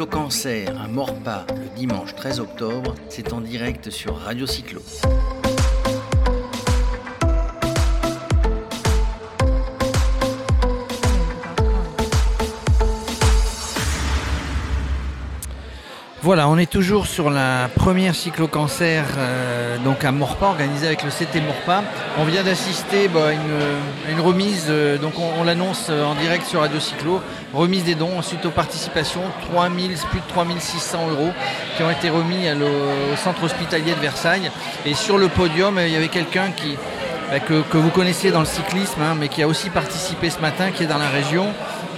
cyclo-cancer à Morpa le dimanche 13 octobre, c'est en direct sur Radio Cyclo. Voilà, on est toujours sur la première cyclo-cancer euh, donc à Morpa, organisée avec le CT Morpa. On vient d'assister bah, à, une, remise, euh, donc on, l'annonce euh, en direct sur Radio Cyclo, remise des dons suite aux participations, 3 plus de 3600 euros qui ont été remis au centre hospitalier de Versailles. Et sur le podium, il y avait quelqu'un bah, que, vous connaissiez dans le cyclisme, hein, mais qui a aussi participé ce matin, qui est dans la région.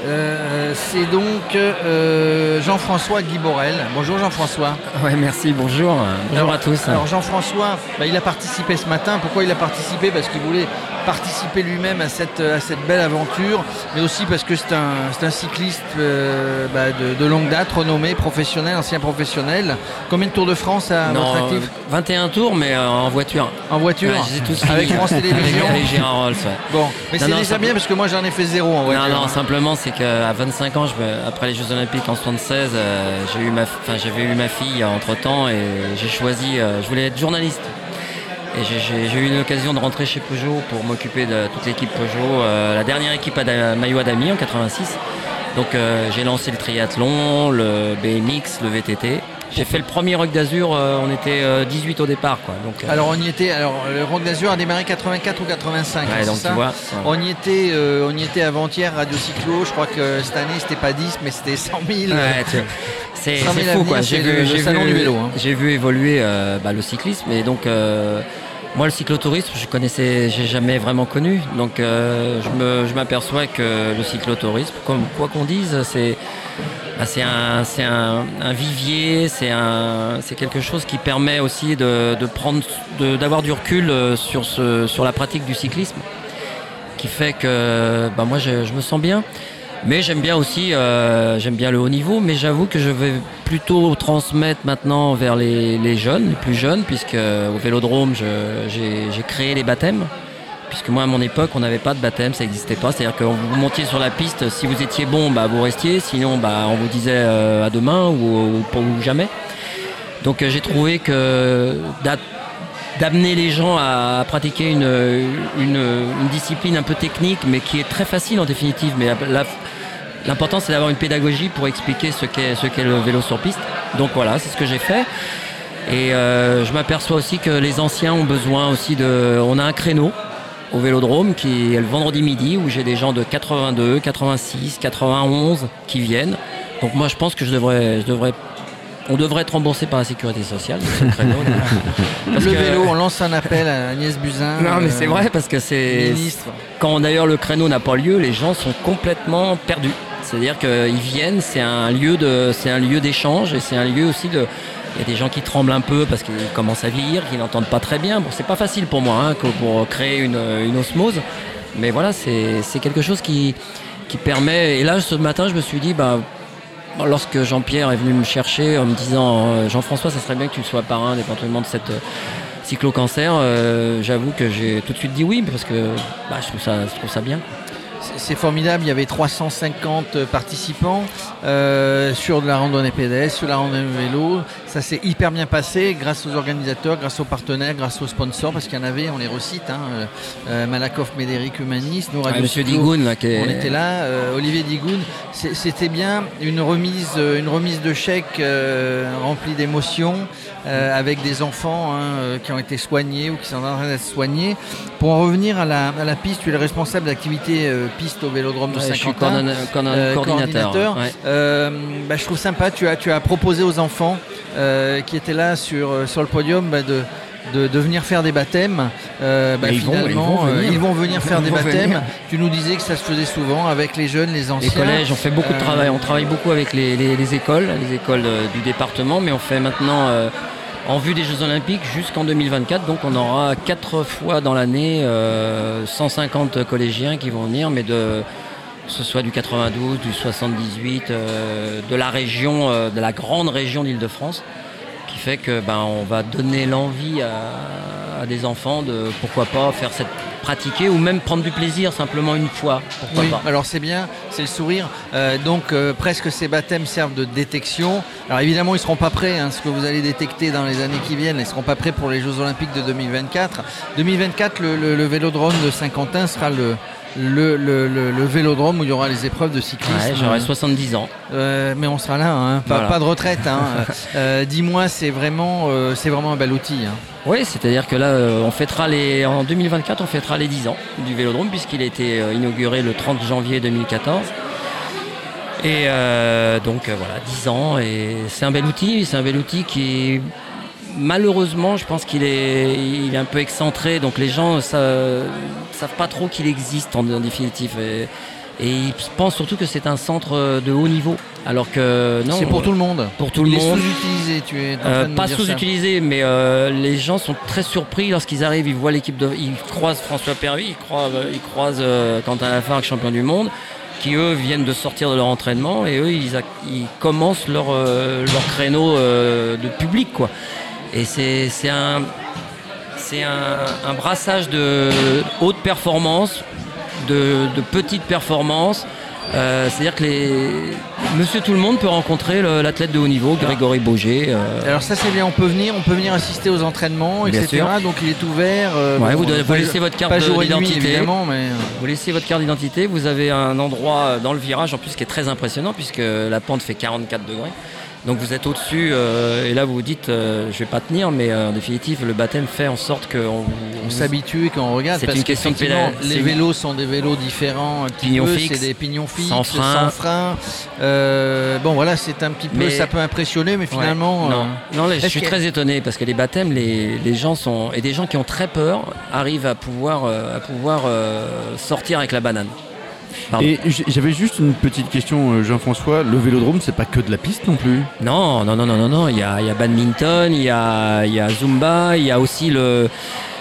Euh, c'est donc euh, Jean-François Guy Borel. Bonjour Jean-François. Ouais, merci, bonjour. Bonjour à tous. Alors Jean-François, bah, il a participé ce matin. Pourquoi il a participé? Parce qu'il voulait participer lui-même à cette, à cette belle aventure, mais aussi parce que c'est un, un, cycliste euh, bah, de, longue date, renommé, professionnel, ancien professionnel. Combien de Tours de France à votre actif? 21 tours, mais en voiture. En voiture Avec France Télévisions Bon, mais c'est déjà bien parce que moi j'en ai fait zéro en voiture. Non, non, simplement c'est qu'à 25 ans, après les Jeux Olympiques en 76, euh, j'ai eu ma, j'avais eu ma fille entre temps et j'ai choisi, euh, je voulais être journaliste. Et j'ai eu l'occasion de rentrer chez Peugeot pour m'occuper de toute l'équipe Peugeot, euh, la dernière équipe à Maillot Adami en 86. Donc j'ai lancé le triathlon, le BMX, le VTT. J'ai fait le premier Rock d'Azur, euh, on était 18 euh, au départ. Quoi. Donc, euh, alors on y était, alors le Rock d'Azur a démarré 84 ou 85. donc tu vois, on y était, on y était avant-hier, Radio Cyclo, je crois que cette année c'était pas 10 mais c'était 100 000. c'est fou quoi. J'ai vu, hein. J'ai vu évoluer bah, le cyclisme et donc moi, le cyclotourisme, je connaissais, j'ai jamais vraiment connu. Donc, je m'aperçois que le cyclotourisme, comme quoi qu'on dise, c'est ah, c'est un, vivier, c'est quelque chose qui permet aussi d'avoir du recul euh, sur, sur la pratique du cyclisme, qui fait que bah, moi je, me sens bien. Mais j'aime bien aussi, euh, j'aime bien le haut niveau, mais j'avoue que je vais plutôt transmettre maintenant vers les, les jeunes, les plus jeunes, puisque au Vélodrome j'ai créé les baptêmes puisque moi à mon époque on n'avait pas de baptême, ça n'existait pas. C'est-à-dire que vous montiez sur la piste, si vous étiez bon, bah, vous restiez, sinon bah, on vous disait euh, à demain ou, ou, jamais. Donc euh, j'ai trouvé que d'amener les gens à, pratiquer une, discipline un peu technique, mais qui est très facile en définitive. Mais l'important c'est d'avoir une pédagogie pour expliquer ce qu'est ce qu'est le vélo sur piste. Donc voilà, c'est ce que j'ai fait. Et euh, je m'aperçois aussi que les anciens ont besoin aussi de. On a un créneau au Vélodrome qui est le vendredi midi où j'ai des gens de 82, 86, 91 qui viennent. Donc moi je pense que je devrais, je devrais on devrait être remboursé par la sécurité sociale. le vélo, on lance un appel à Agnès Buzyn. Non, mais c'est euh, vrai parce que c'est. Quand d'ailleurs le créneau n'a pas lieu, les gens sont complètement perdus. C'est-à-dire qu'ils viennent, c'est un lieu de, c'est un lieu d'échange et c'est un lieu aussi de, il y a des gens qui tremblent un peu parce qu'ils commencent à vieillir, qu'ils n'entendent pas très bien. Bon, c'est pas facile pour moi hein, pour créer une, osmose. Mais voilà, c'est quelque chose qui, qui permet. Et là, ce matin, je me suis dit, bah, lorsque Jean-Pierre est venu me chercher en me disant euh, Jean-François, ça serait bien que tu sois parrain éventuellement de cette euh, cyclo-cancer, euh, j'avoue que j'ai tout de suite dit oui parce que bah, je, trouve ça, je trouve ça bien c'est formidable, il y avait 350 participants euh, sur de la randonnée pédestre, sur la randonnée vélo. Ça s'est hyper bien passé grâce aux organisateurs, grâce aux partenaires, grâce aux sponsors, parce qu'il y en avait, on les recite, hein, euh, euh, Malakoff, Médéric, Humanis, nous, ah, Monsieur Digoun, là, on était là, Olivier Digoun. C'était bien une remise, une remise de chèque remplie d'émotions. avec des enfants hein, qui ont été soignés ou qui sont en train d'être soignés. Pour en revenir à la, piste, tu es le responsable d'activité piste au Vélodrome de Saint-Quentin. Je coordinateur. Euh, bah, je trouve sympa, tu as, tu as proposé aux enfants euh, qui étaient là sur, euh, sur le podium bah, de, de, venir faire des baptêmes. Bah, ils, vont, ils, vont venir. faire des baptêmes. Tu nous disais que ça se faisait souvent avec les jeunes, les anciens. Les collèges, on fait beaucoup de travail. On travaille beaucoup avec les, les, écoles, les écoles du département, mais on fait maintenant en vue des Jeux Olympiques jusqu'en 2024. Donc on aura quatre fois dans l'année 150 collégiens qui vont venir, mais de que ce soit du 92, du 78, euh, de la région, euh, de la grande région d'Île-de-France, fait que ben, on va donner l'envie à, des enfants de pourquoi pas faire cette pratiquer ou même prendre du plaisir simplement une fois. oui, alors c'est bien, c'est le sourire. Euh, donc euh, presque ces baptêmes servent de détection. Alors évidemment, ils ne seront pas prêts. Hein, ce que vous allez détecter dans les années qui viennent, ils ne seront pas prêts pour les Jeux Olympiques de 2024. 2024, le, le Vélodrome de Saint-Quentin sera le, le, le, vélodrome où il y aura les épreuves de cyclisme. Ouais, J'aurai 70 ans. Euh, mais on sera là, hein. pas, de retraite. Hein. Euh, dis-moi, c'est vraiment, euh, c'est vraiment un bel outil. Hein. Oui, c'est-à-dire que là, on fêtera les, en 2024, on fêtera les 10 ans du vélodrome puisqu'il a été inauguré le 30 janvier 2014. Et donc voilà, 10 ans, et c'est un bel outil, c'est un bel outil qui malheureusement, je pense qu'il est, il est un peu excentré, donc les gens ne savent pas trop qu'il existe en, définitive. Et, ils pensent surtout que c'est un centre de haut niveau. Alors que non. C'est pour tout le monde. Pour tout le monde. sous-utilisé, tu es. Euh, pas sous-utilisé, mais euh, les gens sont très surpris lorsqu'ils arrivent, ils voient l'équipe de. Ils croisent François Perry, ils croisent, ils croisent euh, Quentin Lafargue, champion du monde qui eux viennent de sortir de leur entraînement et eux ils, ils commencent leur, leur créneau de public quoi. Et c'est un, un, un, brassage de haute performance, de, de petite performance. Euh, c'est-à-dire que les... Monsieur Tout le Monde peut rencontrer l'athlète de haut niveau, Grégory Boger. Euh. Alors ça c'est bien, on peut venir, on peut venir assister aux entraînements, etc. Donc il est ouvert. Euh, vous, laissez votre carte d'identité. Mais... Vous laissez votre carte d'identité. Vous avez un endroit dans le virage en plus qui est très impressionnant puisque la pente fait 44 degrés. Donc vous êtes au-dessus euh, et là vous vous dites euh, je vais pas tenir mais euh, en définitive le baptême fait en sorte qu'on on, s'habitue et qu'on regarde. C'est une question de pédale. Les vélos sont des vélos différents, pignons c'est des pignons fixes, sans frein. bon voilà c'est un petit peu, ça peut impressionner mais finalement. non, je suis très étonné parce que les baptêmes les, les, gens sont et des gens qui ont très peur arrivent à pouvoir à pouvoir sortir avec la banane. Et j'avais juste une petite question, euh, Jean-François. Le vélodrome, c'est pas que de la piste non plus? Non, non, non, non, non, non. Il y a, il y a badminton, il y a, il y a Zumba, il y a aussi le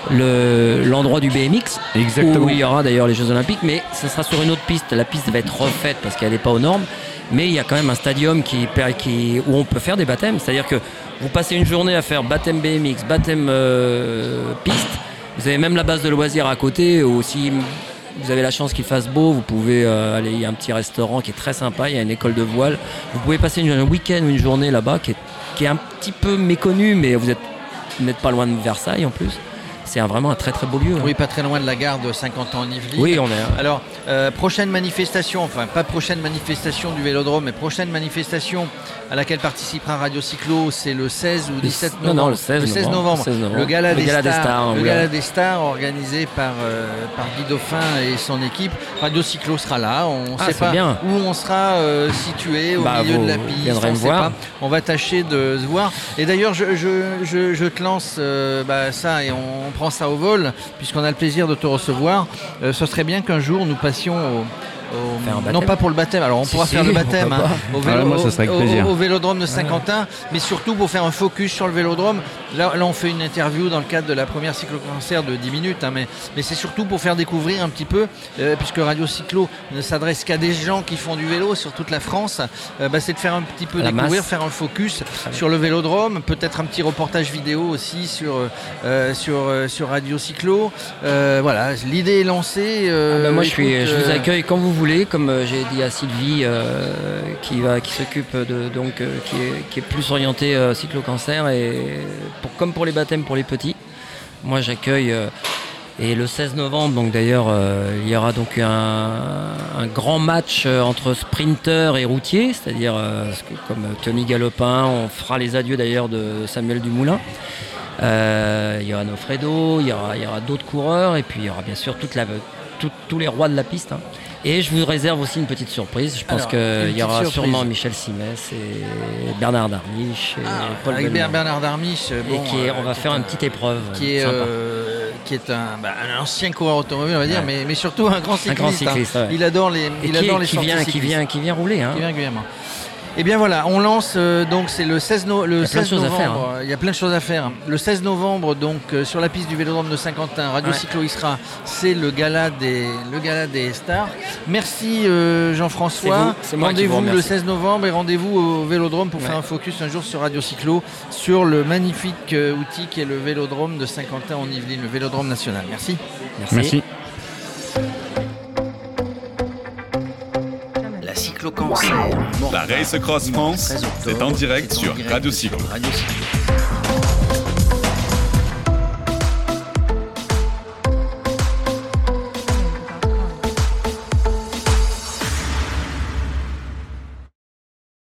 l'endroit du BMX Exactement. où il y aura d'ailleurs les Jeux Olympiques mais ce sera sur une autre piste. La piste va être refaite parce qu'elle n'est pas aux normes. Mais il y a quand même un stadium qui, qui, où on peut faire des baptêmes. C'est à dire que vous passez une journée à faire baptême BMX baptême euh, piste. Vous avez même la base de loisirs à côté aussi vous avez la chance qu'il fasse beau, vous pouvez euh, aller, il y a un petit restaurant qui est très sympa, il y a une école de voile. Vous pouvez passer une, un week-end ou une journée là-bas qui est, qui est, un petit peu méconnu, mais vous n'êtes pas loin de Versailles en plus c'est vraiment un très très beau lieu. Hein. Oui, pas très loin de la gare de 50 ans en Yvelines. Oui, on est. Alors, euh, prochaine manifestation, enfin pas prochaine manifestation du Vélodrome, mais prochaine manifestation à laquelle participera Radio Cyclo, c'est le 16 ou 17 novembre. Non, non, le 16, novembre. Le Gala, des, stars, le gala des Stars organisé par, euh, par Guy Dauphin et son équipe. Radio Cyclo sera là. On ne ah, sait pas où on sera euh, situé au bah, milieu de la piste. On, Pas. on va tâcher de se voir. Et d'ailleurs, je, je, je, te lance bah, ça et on ça au vol, puisqu'on a le plaisir de te recevoir, euh, ce serait bien qu'un jour nous passions au, non pas pour le baptême, alors on pourra faire le baptême hein, au, vélodrome de Saint-Quentin, mais surtout pour faire un focus sur le vélodrome. Là, là, on fait une interview dans le cadre de la première cyclo-concert de 10 minutes, hein, mais, mais c'est surtout pour faire découvrir un petit peu, euh, puisque Radio Cyclo ne s'adresse qu'à des gens qui font du vélo sur toute la France, euh, bah, c'est de faire un petit peu découvrir, faire un focus sur le vélodrome, peut-être un petit reportage vidéo aussi sur, euh, sur, sur Radio Cyclo. voilà, l'idée est lancée. Ah bah, moi, je, suis, je vous accueille quand vous voulez comme euh, j'ai dit à Sylvie, euh, qui, va, qui s'occupe de donc euh, qui est, qui, est, plus orienté cyclo-cancer et pour, comme pour les baptêmes pour les petits. Moi, j'accueille et le 16 novembre, donc d'ailleurs, il y aura donc un, grand match entre sprinteurs et routiers, c'est-à-dire comme Tony Galopin, on fera les adieux d'ailleurs de Samuel Dumoulin. il y aura Nofredo, il y aura, d'autres coureurs, et puis il y aura bien sûr tous les rois de la piste. Hein. Et je vous réserve aussi une petite surprise. Je pense qu'il y aura sûrement Michel Simès et Bernard Darmiche et ah, Paul avec Bernard Darmiche, bon, et qui on va faire une petite épreuve. Qui est, euh, qui est un, bah, un, ancien coureur automobile, on va dire, mais, mais, surtout un grand cycliste. Un grand cycliste hein. Il adore les, il qui, adore les qui vient, qui vient, qui vient rouler. Hein. Qui vient régulièrement. Eh bien voilà, on lance euh, donc c'est le 16, le 16 novembre. Hein. Il y a plein de choses à faire. Le 16 novembre donc euh, sur la piste du Vélodrome de Saint-Quentin, Radio Cyclo Isra, c'est le gala des le gala des stars. Merci euh, Jean-François. Rendez-vous le 16 novembre et rendez-vous au Vélodrome pour faire un focus un jour sur Radio Cyclo sur le magnifique outil qui est le Vélodrome de Saint-Quentin en Yvelines, le Vélodrome national. Merci. Merci. La Race Cross France, c'est en direct sur Radio Cyclo.